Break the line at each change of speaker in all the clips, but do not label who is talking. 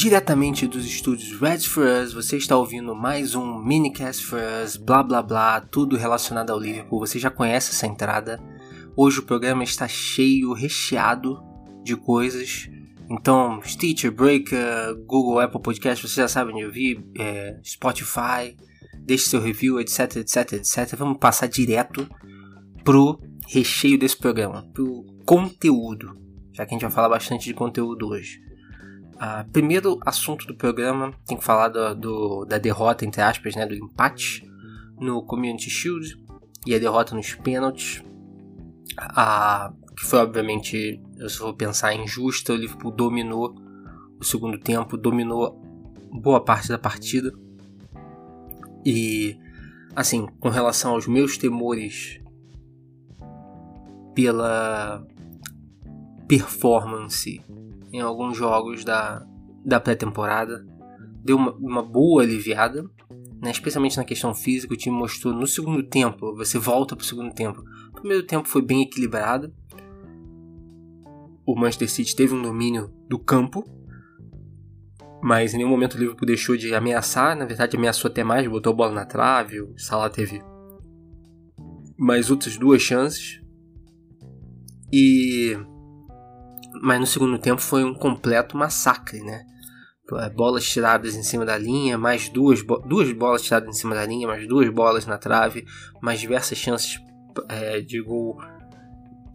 diretamente dos estúdios Red for Us, você está ouvindo mais um minicast for Us, blá blá blá, tudo relacionado ao Liverpool. Você já conhece essa entrada. Hoje o programa está cheio, recheado de coisas. Então, Stitcher, Breaker, Google, Apple Podcast, você já sabe onde ouvir, é, Spotify, deixe seu review, etc, etc, etc. Vamos passar direto pro recheio desse programa, pro conteúdo, já que a gente vai falar bastante de conteúdo hoje. Uh, primeiro assunto do programa, tem que falar do, do, da derrota, entre aspas, né, do empate no Community Shield e a derrota nos pênaltis. Uh, que foi, obviamente, só vou pensar injusta, o Liverpool dominou o segundo tempo, dominou boa parte da partida. E, assim, com relação aos meus temores pela performance em alguns jogos da, da pré-temporada. Deu uma, uma, boa aliviada, né? especialmente na questão física. O time mostrou no segundo tempo, você volta para o segundo tempo. O primeiro tempo foi bem equilibrado. O Manchester City teve um domínio do campo, mas em nenhum momento o Liverpool deixou de ameaçar. Na verdade, ameaçou até mais, botou a bola na trave. O Salah teve mais outras duas chances. E mas no segundo tempo foi um completo massacre, né? É, bolas tiradas em cima da linha, mais duas, duas bolas tiradas em cima da linha, mais duas bolas na trave, mais diversas chances é, de gol.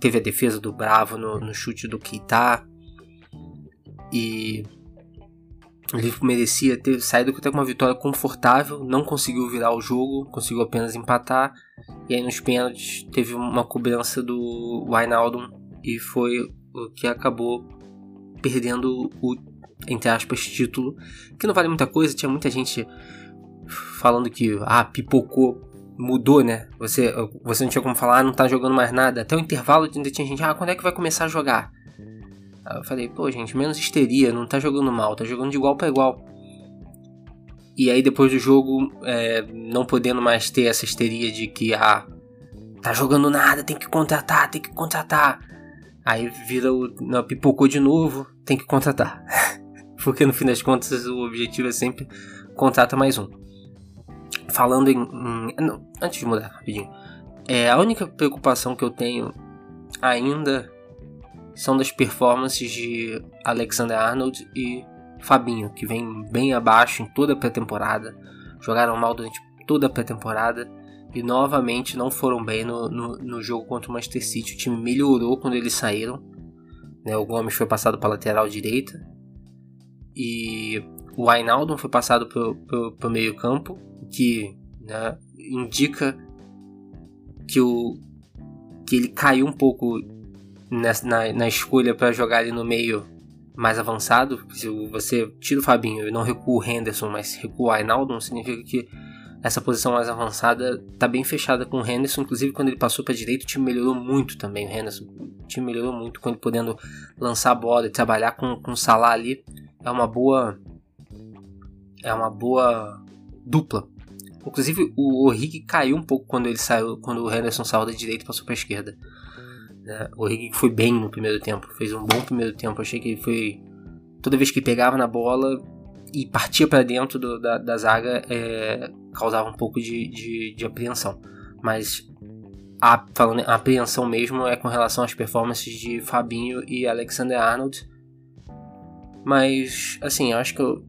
Teve a defesa do Bravo no, no chute do Keita. E o Liverpool merecia ter saído até com uma vitória confortável, não conseguiu virar o jogo, conseguiu apenas empatar. E aí nos pênaltis teve uma cobrança do Wijnaldum e foi que acabou perdendo o, entre aspas, título, que não vale muita coisa, tinha muita gente falando que, ah, pipocou, mudou, né? Você, você não tinha como falar, ah, não tá jogando mais nada. Até o intervalo ainda tinha gente, ah, quando é que vai começar a jogar? Aí eu falei, pô, gente, menos histeria, não tá jogando mal, tá jogando de igual para igual. E aí depois do jogo, é, não podendo mais ter essa histeria de que, ah, tá jogando nada, tem que contratar, tem que contratar. Aí vira o. Não, pipocou de novo, tem que contratar. Porque no fim das contas o objetivo é sempre contrata mais um. Falando em. em não, antes de mudar rapidinho. É, a única preocupação que eu tenho ainda são das performances de Alexander Arnold e Fabinho, que vem bem abaixo em toda a pré-temporada. Jogaram mal durante toda a pré-temporada e novamente não foram bem no, no, no, jogo contra o Manchester City. O time melhorou quando eles saíram. Né? O Gomes foi passado para lateral direita e o Ainaldo foi passado para o meio campo, que né, indica que, o, que ele caiu um pouco nessa, na, na escolha para jogar ali no meio mais avançado. Se você tira o Fabinho e não recua o Henderson, mas recua o Ainaldo, significa que essa posição mais avançada tá bem fechada com o Henderson. Inclusive, quando ele passou para direita, o time melhorou muito também. O Henderson, o time melhorou muito quando podendo lançar a bola e trabalhar com, com o Salah ali. É uma boa. É uma boa dupla. Inclusive, o Origi caiu um pouco quando ele saiu, quando o Henderson saiu da direita e passou para a esquerda. Né? O Origi foi bem no primeiro tempo, fez um bom primeiro tempo. achei que ele foi toda vez que pegava na bola, e partia para dentro do, da, da, zaga é, causava um pouco de, de, de apreensão. Mas a, falando, a apreensão mesmo é com relação às performances de Fabinho e Alexander Arnold. Mas, assim, eu acho que eu,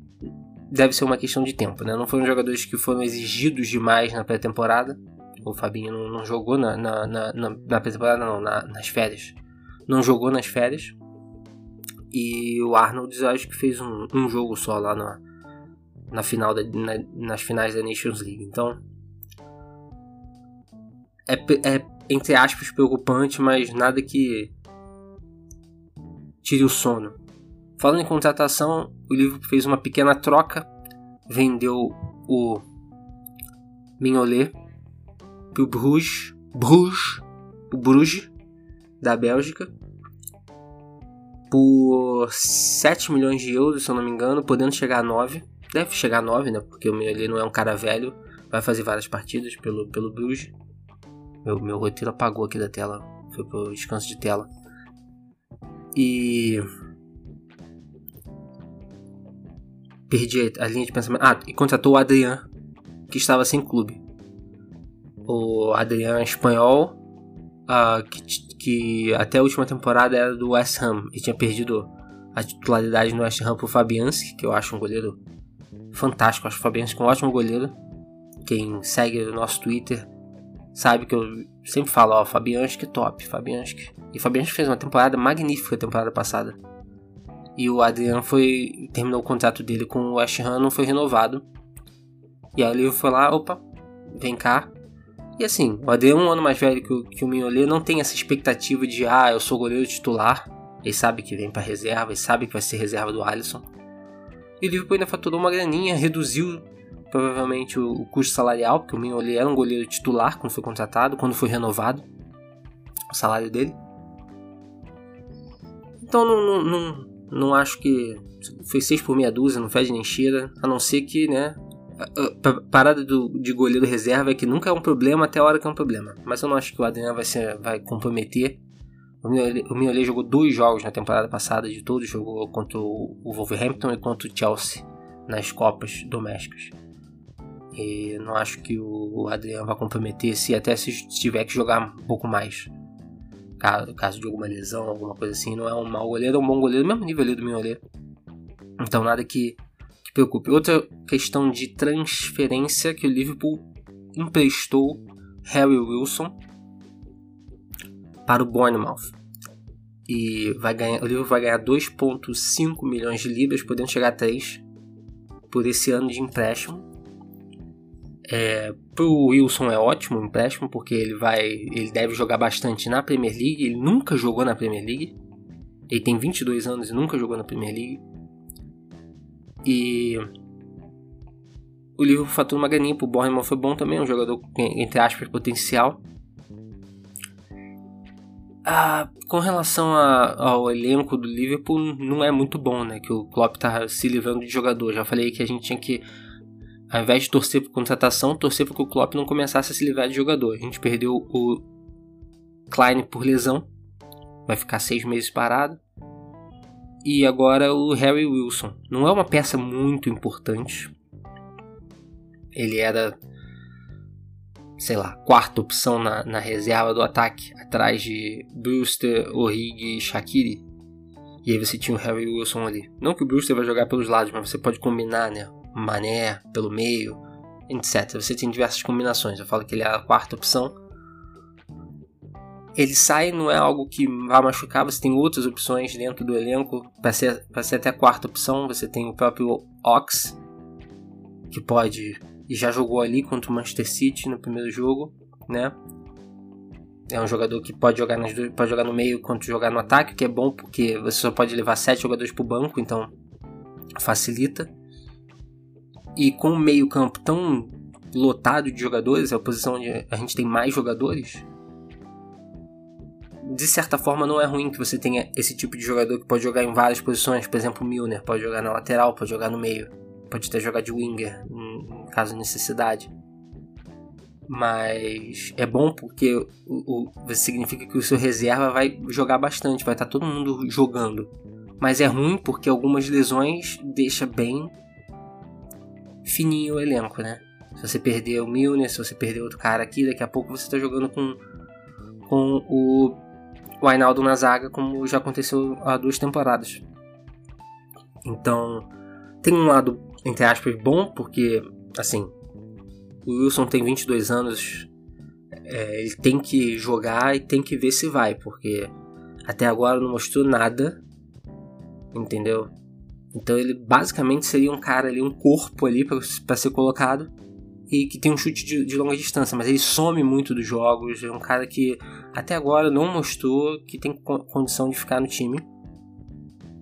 deve ser uma questão de tempo, né? Não foram jogadores que foram exigidos demais na pré-temporada. O Fabinho não, não jogou na, na, na, na pré-temporada, não, na, nas férias. Não jogou nas férias. E o Arnold eu acho que fez um, um jogo só lá na, na final da, na, nas finais da Nations League. Então é, é entre aspas preocupante, mas nada que tire o sono. Falando em contratação, o livro fez uma pequena troca, vendeu o Mignolet pro Bruges, Bruges, o Bruges da Bélgica por 7 milhões de euros, se eu não me engano, podendo chegar a 9. Deve chegar a 9, né? Porque o ele não é um cara velho, vai fazer várias partidas pelo, pelo Bruges. Meu, meu roteiro apagou aqui da tela, foi pro descanso de tela. E. perdi a linha de pensamento. Ah, e contratou o Adrian, que estava sem clube. O Adrian espanhol, uh, que, que até a última temporada era do West Ham e tinha perdido a titularidade no West Ham pro Fabianski, que eu acho um goleiro fantástico. Acho o Fabianski um ótimo goleiro. Quem segue o nosso Twitter sabe que eu sempre falo, ó, Fabianski top, Fabianski. E Fabianski fez uma temporada magnífica temporada passada. E o Adriano foi terminou o contrato dele com o West Ham, não foi renovado. E aí ele foi lá, opa, vem cá. E assim, o Adriano, um ano mais velho que o, que o Mignolet, não tem essa expectativa de, ah, eu sou goleiro titular. Ele sabe que vem para reserva, ele sabe que vai ser reserva do Alisson. E o Liverpool ainda faturou uma graninha, reduziu provavelmente o, o custo salarial, porque o Mignolet era um goleiro titular quando foi contratado, quando foi renovado o salário dele. Então não, não, não, não acho que foi 6 por meia dúzia, não fede nem cheira, a não ser que, né, a parada do, de goleiro reserva é que nunca é um problema até a hora que é um problema. Mas eu não acho que o Adriano vai, ser, vai comprometer. O Mignolet jogou dois jogos na temporada passada, de todos jogou contra o Wolverhampton e contra o Chelsea nas Copas domésticas. E não acho que o Adriano vai comprometer se até se tiver que jogar um pouco mais. Caso, caso de alguma lesão, alguma coisa assim, não é um mau goleiro, é um bom goleiro, mesmo nível ali do Mignolet. Então nada que, que preocupe. Outra questão de transferência que o Liverpool emprestou Harry Wilson para o Bournemouth. E vai ganhar, o Liverpool vai ganhar 2,5 milhões de libras, podendo chegar a 3 por esse ano de empréstimo. É, pro Wilson é ótimo o empréstimo, porque ele vai. Ele deve jogar bastante na Premier League. Ele nunca jogou na Premier League. Ele tem 22 anos e nunca jogou na Premier League. E. O Liverpool fatura uma graninha pro Bournemouth foi bom também, um jogador entre aspas potencial. Ah, com relação a, ao elenco do Liverpool, não é muito bom, né? Que o Klopp tá se livrando de jogador. Já falei que a gente tinha que ao invés de torcer por contratação, torcer para que o Klopp não começasse a se livrar de jogador. A gente perdeu o Klein por lesão, vai ficar seis meses parado. E agora o Harry Wilson. Não é uma peça muito importante. Ele era, sei lá, quarta opção na, na reserva do ataque, atrás de Brewster, Origi e Shaqiri. E aí você tinha o Harry Wilson ali. Não que o Brewster vai jogar pelos lados, mas você pode combinar, né? Mané pelo meio, etc. Você tem diversas combinações. Eu falo que ele é a quarta opção. Ele sai, não é algo que vai machucar, você tem outras opções dentro do elenco. Para ser, ser até a quarta opção, você tem o próprio Ox, que pode. E já jogou ali contra o Manchester City no primeiro jogo, né? É um jogador que pode jogar, nas pode jogar no meio quanto jogar no ataque, que é bom porque você só pode levar sete jogadores para o banco, então facilita. E com o meio-campo tão lotado de jogadores, é a posição onde a gente tem mais jogadores, de certa forma não é ruim que você tenha esse tipo de jogador que pode jogar em várias posições. Por exemplo, o Milner pode jogar na lateral, pode jogar no meio, pode até jogar de winger em caso de necessidade. Mas é bom porque o, o, significa que o seu reserva vai jogar bastante, vai estar todo mundo jogando. Mas é ruim porque algumas lesões deixa bem fininho o elenco, né? Se você perder o Milner, se você perder outro cara aqui, daqui a pouco você tá jogando com, com o, o Ainaldo na zaga, como já aconteceu há duas temporadas. Então, tem um lado, entre aspas, bom, porque, assim, o Wilson tem 22 anos, é, ele tem que jogar e tem que ver se vai, porque até agora não mostrou nada, entendeu? Então ele basicamente seria um cara ali, um corpo ali para ser colocado e que tem um chute de, de, longa distância, mas ele some muito dos jogos. É um cara que até agora não mostrou que tem condição de ficar no time.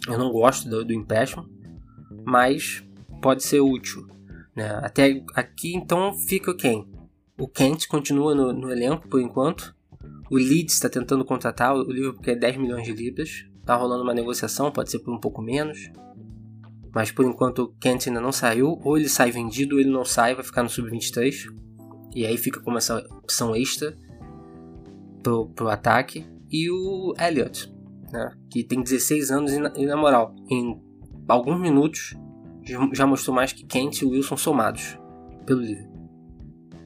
Eu não gosto do, do empréstimo, mas pode ser útil. Né? Até aqui então fica quem? O Kent continua no, no elenco por enquanto. O Leeds está tentando contratar, o Liverpool quer 10 milhões de libras. Está rolando uma negociação, pode ser por um pouco menos. Mas por enquanto o Kent ainda não saiu. Ou ele sai vendido ou ele não sai, vai ficar no sub-23. E aí fica como essa opção extra pro, pro ataque. E o Elliot, né? Que tem 16 anos e na, e na moral, em alguns minutos já mostrou mais que Kent e Wilson somados pelo Liverpool.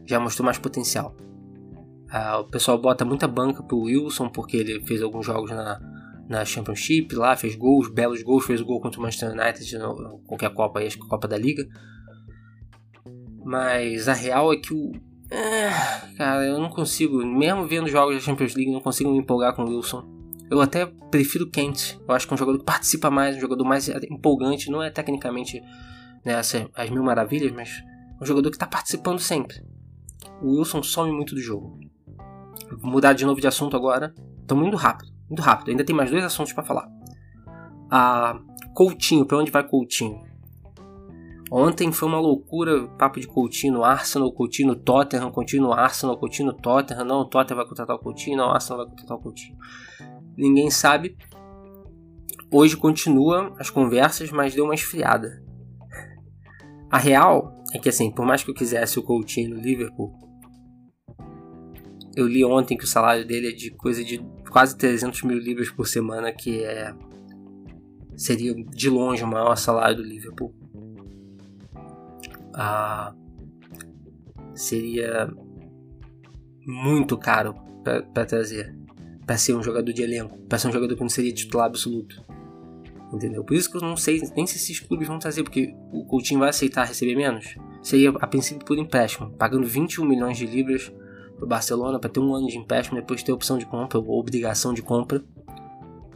Já mostrou mais potencial. Ah, o pessoal bota muita banca pro Wilson porque ele fez alguns jogos na, na Championship lá, fez gols, belos gols, fez o gol contra o Manchester United, no, qualquer Copa acho que a Copa da Liga. Mas a real é que o. É, cara, eu não consigo, mesmo vendo jogos da Champions League, não consigo me empolgar com o Wilson. Eu até prefiro Kent. Eu acho que é um jogador que participa mais, um jogador mais empolgante. Não é tecnicamente né, as mil maravilhas, mas um jogador que está participando sempre. O Wilson some muito do jogo. Vou mudar de novo de assunto agora. Estamos indo rápido, muito rápido. Ainda tem mais dois assuntos para falar. Ah, Coutinho, para onde vai Coutinho? Ontem foi uma loucura, papo de Coutinho, Arsenal, Coutinho, Tottenham, Coutinho, Arsenal, Coutinho, Tottenham. Não, o Tottenham vai contratar o Coutinho, não, o Arsenal vai contratar o Coutinho. Ninguém sabe. Hoje continua as conversas, mas deu uma esfriada. A real é que assim, por mais que eu quisesse o Coutinho no Liverpool, eu li ontem que o salário dele é de coisa de quase 300 mil libras por semana, que é seria de longe o maior salário do Liverpool. Ah, seria muito caro para trazer, para ser um jogador de elenco, para ser um jogador que não seria titular absoluto. Entendeu? Por isso que eu não sei nem se esses clubes vão trazer, porque o Coutinho vai aceitar receber menos. Seria a princípio por empréstimo, pagando 21 milhões de libras para o Barcelona para ter um ano de empréstimo, depois ter opção de compra ou obrigação de compra.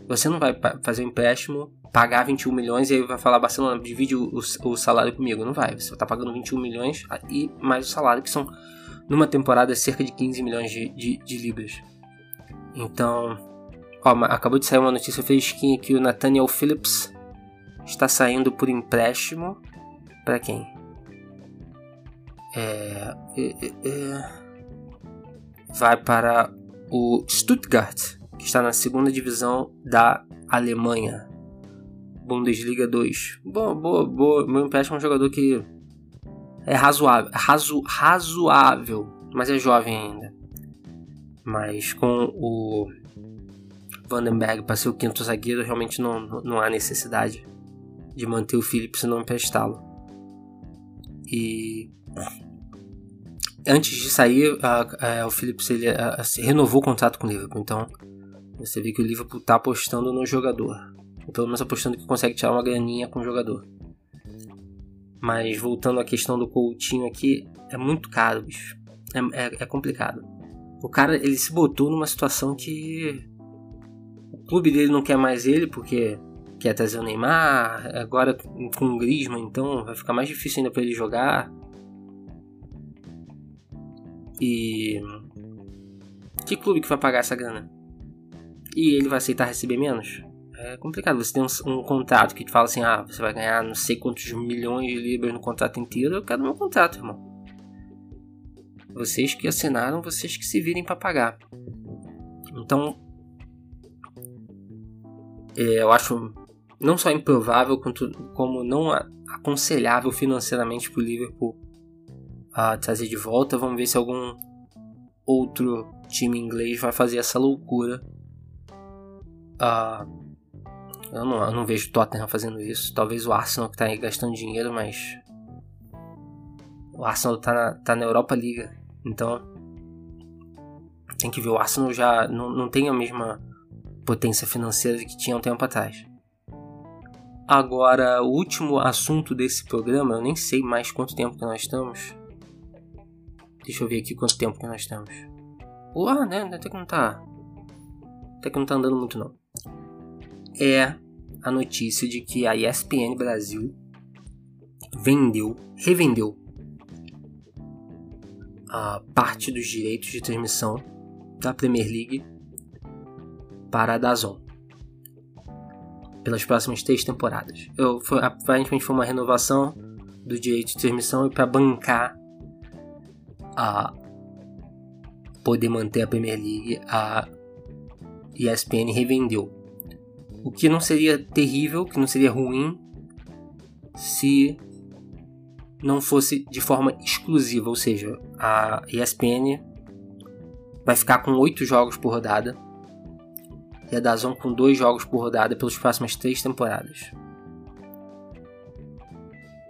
Você não vai fazer um empréstimo, pagar 21 milhões e aí vai falar Barcelona, divide o, o salário comigo. Não vai, você está pagando 21 milhões e mais o salário, que são numa temporada cerca de 15 milhões de, de, de libras. Então, ó, acabou de sair uma notícia fresquinha que o Nathaniel Phillips está saindo por empréstimo para quem? É, é, é, vai para o Stuttgart, que está na segunda divisão da Alemanha. Bundesliga 2. Boa, boa, boa. Meu empréstimo é um jogador que é razoável, razo, razoável, mas é jovem ainda. Mas com o Vandenberg para ser o quinto zagueiro, realmente não, não há necessidade de manter o Phillips e não emprestá-lo. E antes de sair, a, a, o Phillips ele, a, renovou o contrato com o Liverpool. Então, você vê que o Liverpool está apostando no jogador. Ou pelo menos apostando que consegue tirar uma graninha com o jogador. Mas voltando à questão do Coutinho aqui, é muito caro, bicho. É, é, é complicado. O cara, ele se botou numa situação que o clube dele não quer mais ele porque quer trazer o Neymar, agora com o Griezmann, então vai ficar mais difícil ainda para ele jogar. E. Que clube que vai pagar essa grana? E ele vai aceitar receber menos? É complicado. Você tem um, um, contrato que te fala assim: ah, você vai ganhar não sei quantos milhões de libras no contrato inteiro. Eu quero meu contrato, irmão. Vocês que assinaram, vocês que se virem para pagar. Então, é, eu acho não só improvável, quanto, como não aconselhável financeiramente para o Liverpool a trazer de volta. Vamos ver se algum outro time inglês vai fazer essa loucura. Uh, eu, não, eu não vejo o Tottenham fazendo isso. Talvez o Arsenal que está aí gastando dinheiro, mas o Arsenal está na, tá na Europa Liga. Então tem que ver. O Arsenal já não, não tem a mesma potência financeira que tinha um tempo atrás. Agora, o último assunto desse programa, eu nem sei mais quanto tempo que nós estamos. Deixa eu ver aqui quanto tempo que nós temos. Uau, né? Até que não tá. Até que não tá andando muito não. É a notícia de que a ESPN Brasil vendeu, revendeu a parte dos direitos de transmissão da Premier League para a Dazon pelas próximas três temporadas. Eu, foi, aparentemente foi uma renovação do direito de transmissão e para bancar a poder manter a Premier League, a ESPN revendeu. O que não seria terrível, que não seria ruim, se não fosse de forma exclusiva, ou seja, a ESPN vai ficar com oito jogos por rodada e a Dazon com dois jogos por rodada pelas próximas três temporadas.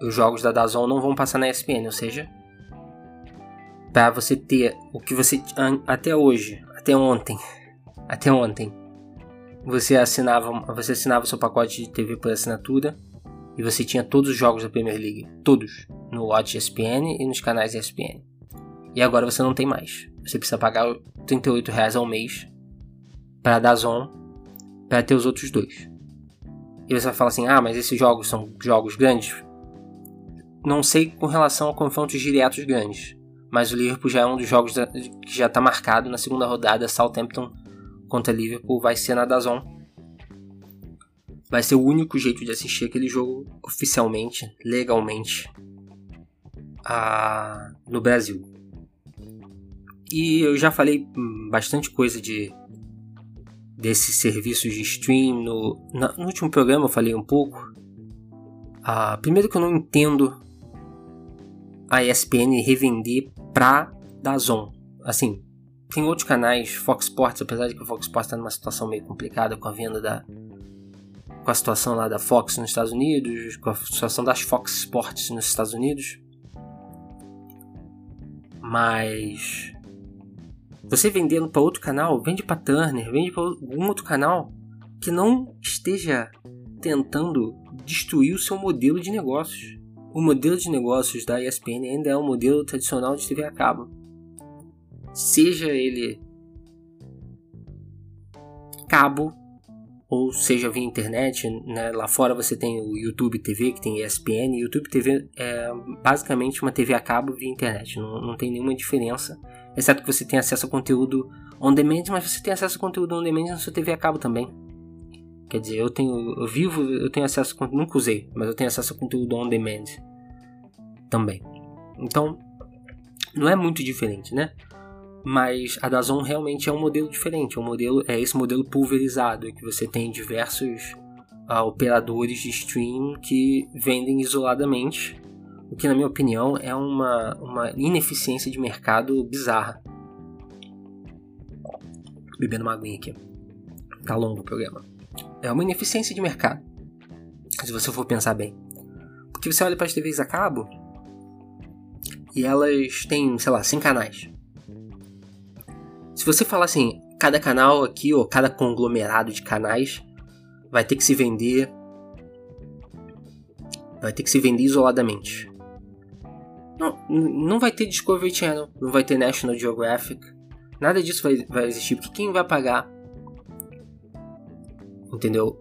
os jogos da Dazon não vão passar na ESPN, ou seja, para você ter o que você até hoje, até ontem, até ontem, você assinava, você assinava seu pacote de TV por assinatura e você tinha todos os jogos da Premier League, todos, no Watch ESPN e nos canais ESPN. E agora você não tem mais. Você precisa pagar 38 reais ao mês para dar Zon para ter os outros dois. E você vai falar assim: ah, mas esses jogos são jogos grandes? Não sei com relação a confrontos diretos grandes, mas o Liverpool já é um dos jogos que já está marcado na segunda rodada. Southampton contra Liverpool vai ser na Dazon. Vai ser o único jeito de assistir aquele jogo oficialmente, legalmente, a... no Brasil. E eu já falei bastante coisa de desses serviços de stream. No, no último programa eu falei um pouco. Ah, primeiro que eu não entendo a ESPN revender pra Dazon. Assim, tem outros canais, Fox Sports, apesar de que o Fox Sports está numa situação meio complicada com a venda da. Com a situação lá da Fox nos Estados Unidos, com a situação das Fox Sports nos Estados Unidos. Mas você vendendo para outro canal, vende para Turner, vende para algum outro canal que não esteja tentando destruir o seu modelo de negócios. O modelo de negócios da ESPN ainda é um modelo tradicional de TV a cabo. Seja ele cabo ou seja via internet, né? lá fora você tem o YouTube TV que tem ESPN, YouTube TV é basicamente uma TV a cabo via internet, não, não tem nenhuma diferença Exceto que você tem acesso a conteúdo on demand, mas você tem acesso a conteúdo on demand na sua TV a cabo também. Quer dizer, eu tenho. Eu vivo, eu tenho acesso nunca usei, mas eu tenho acesso a conteúdo on demand também. Então, não é muito diferente, né? Mas a Dazon realmente é um modelo diferente, é um modelo é esse modelo pulverizado que você tem diversos uh, operadores de stream que vendem isoladamente o que, na minha opinião, é uma, uma ineficiência de mercado bizarra. Bebendo uma aguinha aqui. Tá longo o programa. É uma ineficiência de mercado. Se você for pensar bem. Porque você olha para as TVs a cabo e elas têm, sei lá, 100 canais. Se você falar assim, cada canal aqui, ou cada conglomerado de canais, vai ter que se vender. Vai ter que se vender isoladamente. Não, não vai ter Discovery Channel, não vai ter National Geographic. Nada disso vai, vai existir, porque quem vai pagar? Entendeu?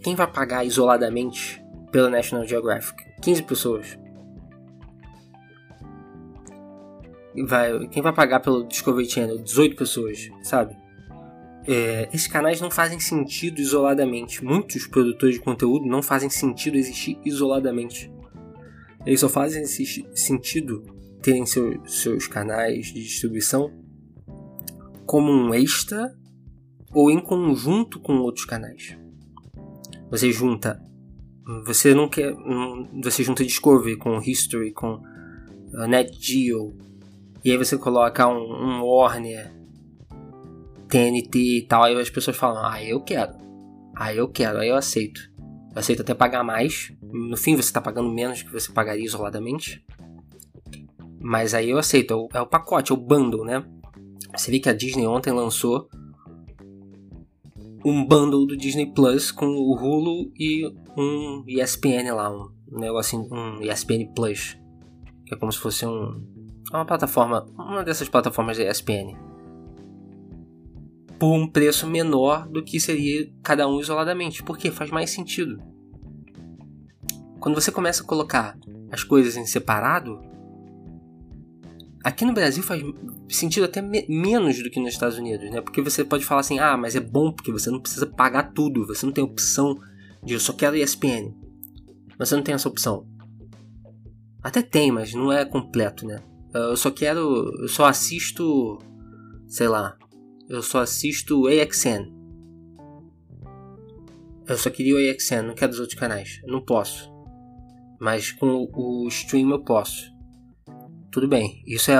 Quem vai pagar isoladamente pela National Geographic? 15 pessoas. Vai, quem vai pagar pelo Discovery Channel? 18 pessoas, sabe? É, esses canais não fazem sentido isoladamente. Muitos produtores de conteúdo não fazem sentido existir isoladamente. Eles só fazem sentido terem seu, seus canais de distribuição como um extra ou em conjunto com outros canais. Você junta, você não quer, você junta Discovery com History, com uh, NetGeo, e aí você coloca um, um Warner, TNT e tal, aí as pessoas falam, ah, eu quero, ah, eu quero, aí eu aceito. Eu aceito até pagar mais, no fim você está pagando menos do que você pagaria isoladamente. Mas aí eu aceito, é o, é o pacote, é o bundle, né? Você viu que a Disney ontem lançou um bundle do Disney Plus com o Hulu e um ESPN lá, um negócio, um ESPN Plus, que é como se fosse um, uma plataforma, uma dessas plataformas da ESPN, por um preço menor do que seria cada um isoladamente, porque faz mais sentido. Quando você começa a colocar as coisas em separado, aqui no Brasil faz sentido até me menos do que nos Estados Unidos, né? Porque você pode falar assim, ah, mas é bom porque você não precisa pagar tudo, você não tem opção de eu só quero ESPN. Você não tem essa opção. Até tem, mas não é completo, né? Eu só quero, eu só assisto, sei lá, eu só assisto AXN. Eu só queria o AXN, não quero dos outros canais. Eu não posso mas com o stream eu posso. Tudo bem, isso é,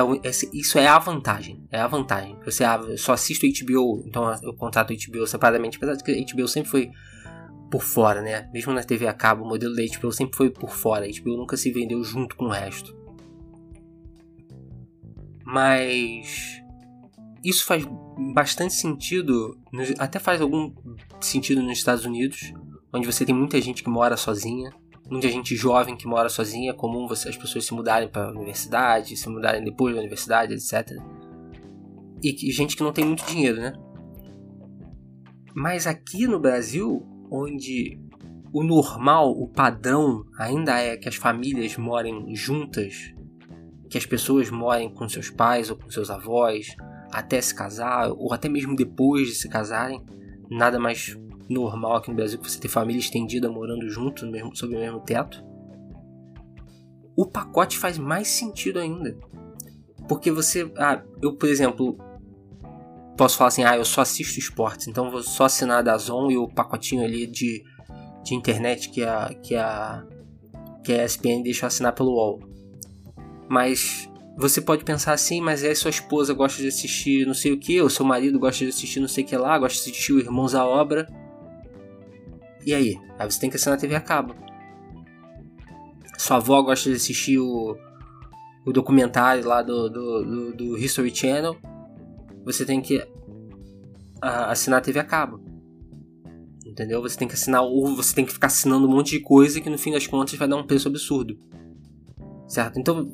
isso é a vantagem. É a vantagem. Você só assiste o HBO, então eu contrato HBO separadamente, apesar de que o HBO sempre foi por fora, né? Mesmo na TV a cabo, o modelo da HBO sempre foi por fora. A HBO nunca se vendeu junto com o resto. Mas isso faz bastante sentido, até faz algum sentido nos Estados Unidos, onde você tem muita gente que mora sozinha, muita gente jovem que mora sozinha, é comum você, as pessoas se mudarem para a universidade, se mudarem depois da universidade, etc. E gente que não tem muito dinheiro, né? Mas aqui no Brasil, onde o normal, o padrão ainda é que as famílias morem juntas, que as pessoas morem com seus pais ou com seus avós até se casar ou até mesmo depois de se casarem. Nada mais normal aqui no Brasil que você ter família estendida morando junto mesmo, sob o mesmo teto. O pacote faz mais sentido ainda. Porque você. Ah, eu, por exemplo, posso falar assim: ah, eu só assisto esportes, então vou só assinar a Dazon e o pacotinho ali de, de internet que a, que a, que a ESPN deixa eu assinar pelo UOL. Mas você pode pensar assim, mas aí sua esposa gosta de assistir não sei o que, ou seu marido gosta de assistir não sei o que lá, gosta de assistir o Irmãos à Obra. E aí? Aí você tem que assinar a TV a cabo. Sua avó gosta de assistir o, o documentário lá do, do, do, do History Channel. Você tem que assinar a TV a cabo. Entendeu? Você tem que assinar, ou você tem que ficar assinando um monte de coisa que no fim das contas vai dar um preço absurdo. Certo? Então,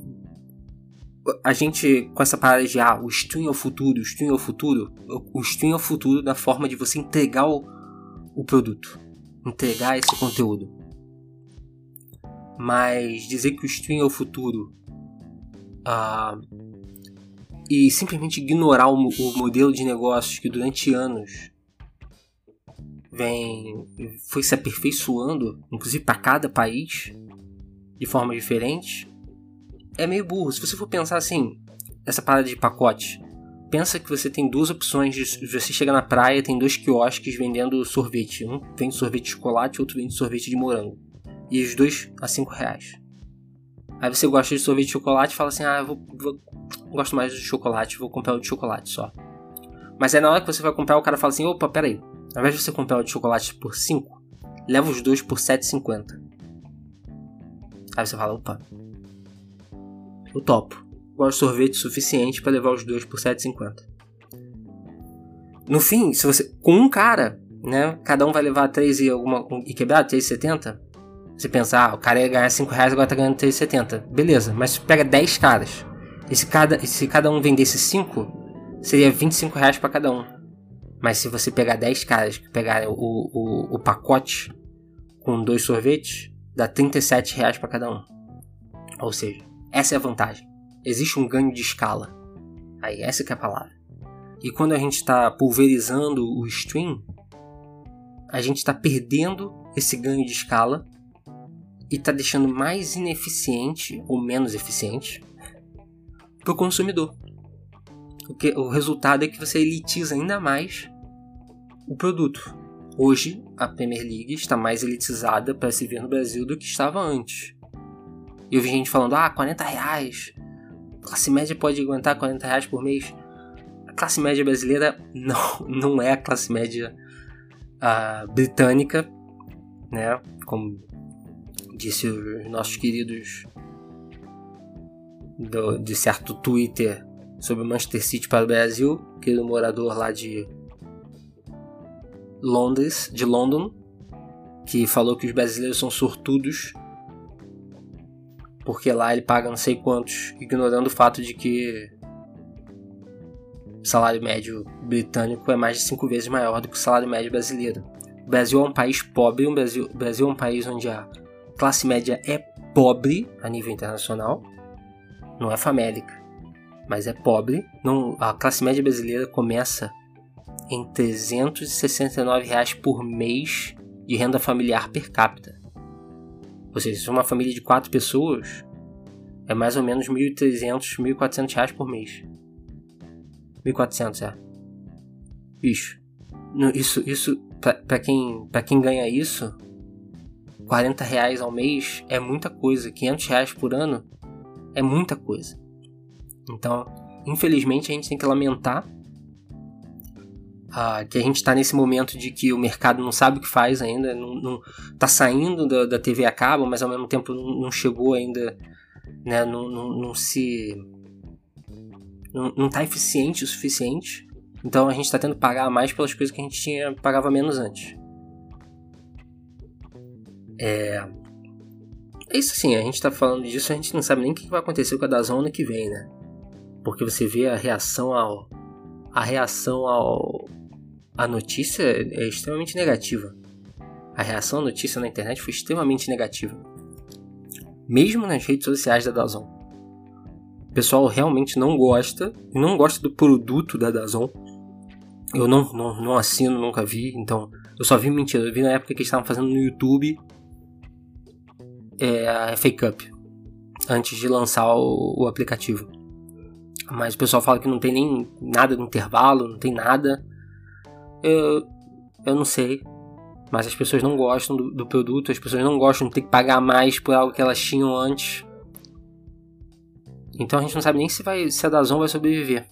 a gente, com essa parada de ah, o stream é o futuro, o stream é o futuro, o stream é o futuro da forma de você entregar o, o produto entregar esse conteúdo. Mas dizer que o stream é o futuro uh, e simplesmente ignorar o, o, modelo de negócios que durante anos vem foi se aperfeiçoando, inclusive para cada país, de forma diferente, é meio burro. Se você for pensar assim, essa parada de pacote, pensa que você tem duas opções você chega na praia tem dois quiosques vendendo sorvete. Um vende sorvete de chocolate outro vende sorvete de morango. E os dois a cinco reais. Aí você gosta de sorvete de chocolate e fala assim ah eu vou, vou gosto mais de chocolate vou comprar o de chocolate só. Mas aí na hora que você vai comprar o cara fala assim opa peraí. Ao invés de você comprar o de chocolate por 5 leva os dois por 7,50 aí você fala opa eu topo de sorvete suficiente para levar os dois por 7,50. No fim, se você com um cara, né, cada um vai levar 3 e alguma e quebrar 3,70, você pensa, ah, o cara ia ganhar 5 reais, agora tá ganhando 3,70. Beleza, mas pega 10 caras. E se cada, se cada um vendesse 5, seria 25 reais para cada um. Mas se você pegar 10 caras que pegarem o, o, o pacote com dois sorvetes, dá 37 reais para cada um. Ou seja, essa é a vantagem existe um ganho de escala. Aí, essa é a palavra. E quando a gente está pulverizando o stream, a gente está perdendo esse ganho de escala e está deixando mais ineficiente ou menos eficiente para o consumidor. Porque o resultado é que você elitiza ainda mais o produto. Hoje, a Premier League está mais elitizada para se ver no Brasil do que estava antes. E eu vi gente falando, ah, 40 reais, classe média pode aguentar 40 reais por mês. A classe média brasileira não, não é a classe média uh, britânica, né? Como disse os nossos queridos do, de certo Twitter sobre o Manchester City para o Brasil, querido morador lá de Londres, de London, que falou que os brasileiros são sortudos porque lá ele paga não sei quantos, ignorando o fato de que o salário médio britânico é mais de cinco vezes maior do que o salário médio brasileiro. O Brasil é um país pobre, o Brasil, o Brasil é um país onde a classe média é pobre a nível internacional, não é famélica, mas é pobre. Não, a classe média brasileira começa em 369 reais por mês de renda familiar per capita. Ou seja, se uma família de quatro pessoas, é mais ou menos 1.300, 1.400 reais por mês. 1.400, é. Bicho, isso, isso para quem, pra quem ganha isso, 40 reais ao mês é muita coisa. 500 reais por ano é muita coisa. Então, infelizmente, a gente tem que lamentar Uh, que a gente está nesse momento de que o mercado não sabe o que faz ainda, não, não tá saindo da, da TV a cabo, mas ao mesmo tempo não, não chegou ainda, né, não, não, não se não, não tá eficiente o suficiente. Então a gente está tendo que pagar mais pelas coisas que a gente tinha pagava menos antes. É, é isso assim, a gente tá falando disso, a gente não sabe nem o que vai acontecer com a Dazon ano que vem, né? Porque você vê a reação ao a reação ao a notícia é extremamente negativa. A reação à notícia na internet foi extremamente negativa. Mesmo nas redes sociais da Dazon. O pessoal realmente não gosta, não gosta do produto da Dazon. Eu não, não, não assino, nunca vi, então eu só vi mentira. Eu vi na época que eles estavam fazendo no YouTube é, a FA Cup antes de lançar o, o, aplicativo. Mas o pessoal fala que não tem nem nada no intervalo, não tem nada. Eu, eu não sei. Mas as pessoas não gostam do, do produto, as pessoas não gostam de ter que pagar mais por algo que elas tinham antes. Então a gente não sabe nem se, vai, se a Dazon vai sobreviver.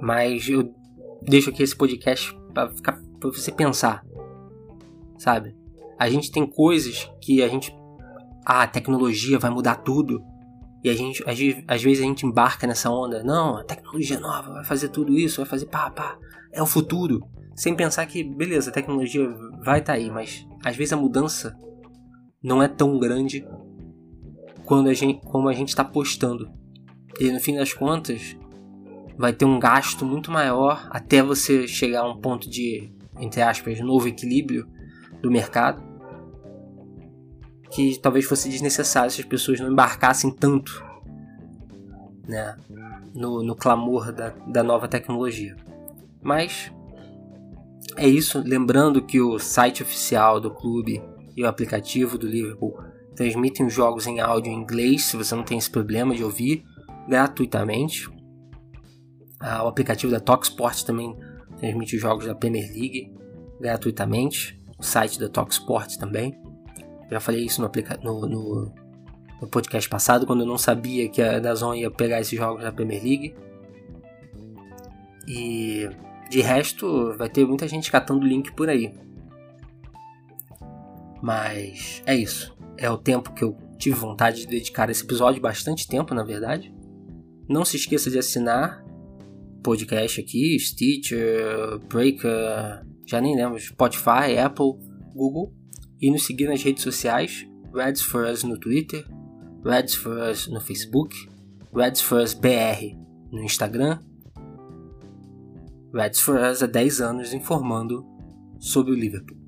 Mas eu deixo aqui esse podcast para ficar para você pensar, sabe? A gente tem coisas que a gente. Ah, a tecnologia vai mudar tudo. E a gente, às, às vezes a gente embarca nessa onda. Não, a tecnologia nova vai fazer tudo isso, vai fazer pá, pá. É o futuro. Sem pensar que, beleza, a tecnologia vai estar tá aí, mas às vezes a mudança não é tão grande quando a gente, como a gente está postando. E no fim das contas, vai ter um gasto muito maior até você chegar a um ponto de, entre aspas, novo equilíbrio do mercado que talvez fosse desnecessário se as pessoas não embarcassem tanto né, no, no clamor da, da nova tecnologia. Mas é isso, lembrando que o site oficial do clube e o aplicativo do Liverpool transmitem os jogos em áudio em inglês, se você não tem esse problema de ouvir, gratuitamente. Ah, o aplicativo da Talksport também transmite os jogos da Premier League gratuitamente o site da Talksport também. Já falei isso no, no, no, no, podcast passado, quando eu não sabia que a Dazon ia pegar esses jogos da Premier League. E de resto, vai ter muita gente catando link por aí. Mas é isso. É o tempo que eu tive vontade de dedicar a esse episódio, bastante tempo na verdade. Não se esqueça de assinar podcast aqui, Stitcher, Breaker, já nem lembro, Spotify, Apple, Google, e nos seguir nas redes sociais, Reds for Us no Twitter, Reds for Us no Facebook, Reds for Us BR no Instagram, Reds for Us há 10 anos informando sobre o Liverpool.